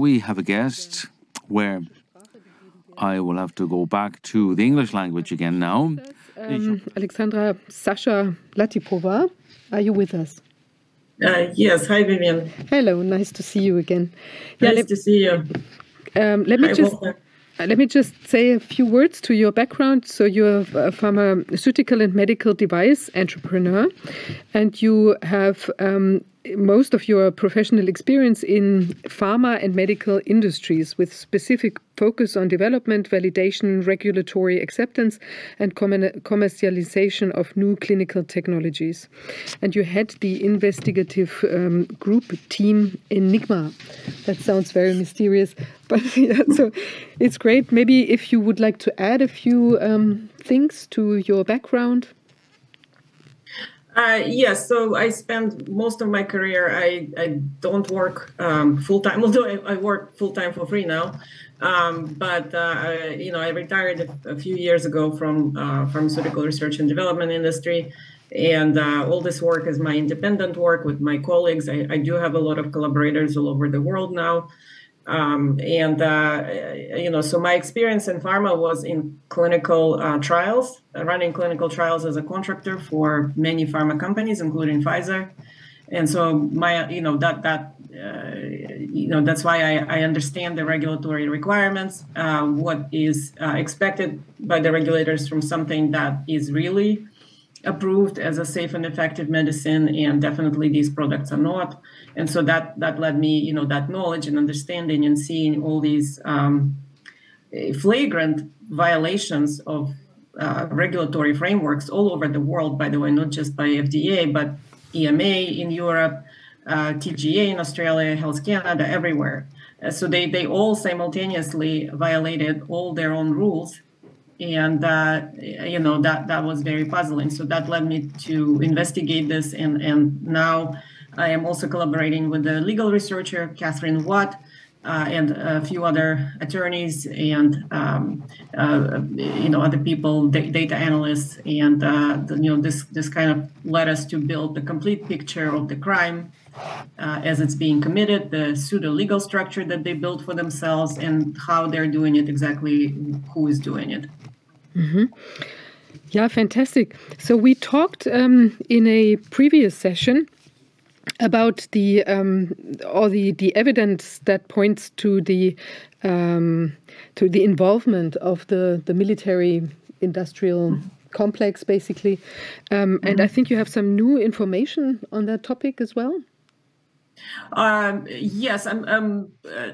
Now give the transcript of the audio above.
we have a guest where I will have to go back to the English language again now. Um, Alexandra Sasha Latypova, are you with us? Uh, yes, hi Viviane. Hello, nice to see you again. Nice yeah, to see you. Um, let me hi, just let me just say a few words to your background. So, you're a pharmaceutical and medical device entrepreneur, and you have um, most of your professional experience in pharma and medical industries with specific focus on development, validation, regulatory acceptance, and commercialization of new clinical technologies. And you had the investigative um, group team Enigma. That sounds very mysterious, but yeah, so it's great. Maybe if you would like to add a few um, things to your background. Uh, yes, so I spent most of my career. I, I don't work um, full time, although I, I work full time for free now. Um, but uh, I, you know, I retired a, a few years ago from uh, pharmaceutical research and development industry, and uh, all this work is my independent work with my colleagues. I, I do have a lot of collaborators all over the world now. Um, and uh, you know, so my experience in pharma was in clinical uh, trials, running clinical trials as a contractor for many pharma companies, including Pfizer. And so my, you know, that that uh, you know that's why I, I understand the regulatory requirements, uh, what is uh, expected by the regulators from something that is really approved as a safe and effective medicine, and definitely these products are not. And so that that led me you know that knowledge and understanding and seeing all these um, flagrant violations of uh, regulatory frameworks all over the world by the way not just by fda but ema in europe uh, tga in australia health canada everywhere. Uh, so they, they all simultaneously violated all their own rules and uh, you know that that was very puzzling so that led me to investigate this and and now I am also collaborating with the legal researcher, Katherine Watt, uh, and a few other attorneys and um, uh, you know other people, data analysts, and uh, you know this this kind of led us to build the complete picture of the crime uh, as it's being committed, the pseudo legal structure that they built for themselves, and how they're doing it exactly, who is doing it. Mm-hmm. Yeah, fantastic. So we talked um, in a previous session about the um, or the the evidence that points to the um, to the involvement of the the military industrial complex basically um, and i think you have some new information on that topic as well um, yes i'm, I'm uh,